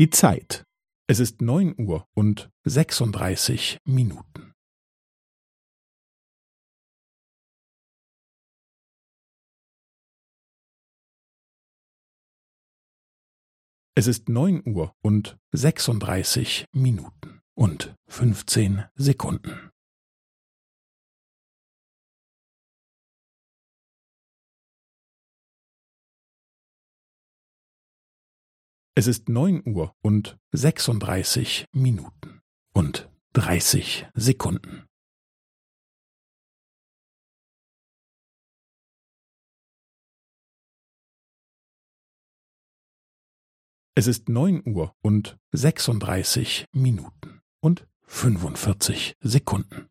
Die Zeit. Es ist neun Uhr und sechsunddreißig Minuten. Es ist neun Uhr und sechsunddreißig Minuten und fünfzehn Sekunden. Es ist neun Uhr und sechsunddreißig Minuten und dreißig Sekunden. Es ist neun Uhr und sechsunddreißig Minuten und fünfundvierzig Sekunden.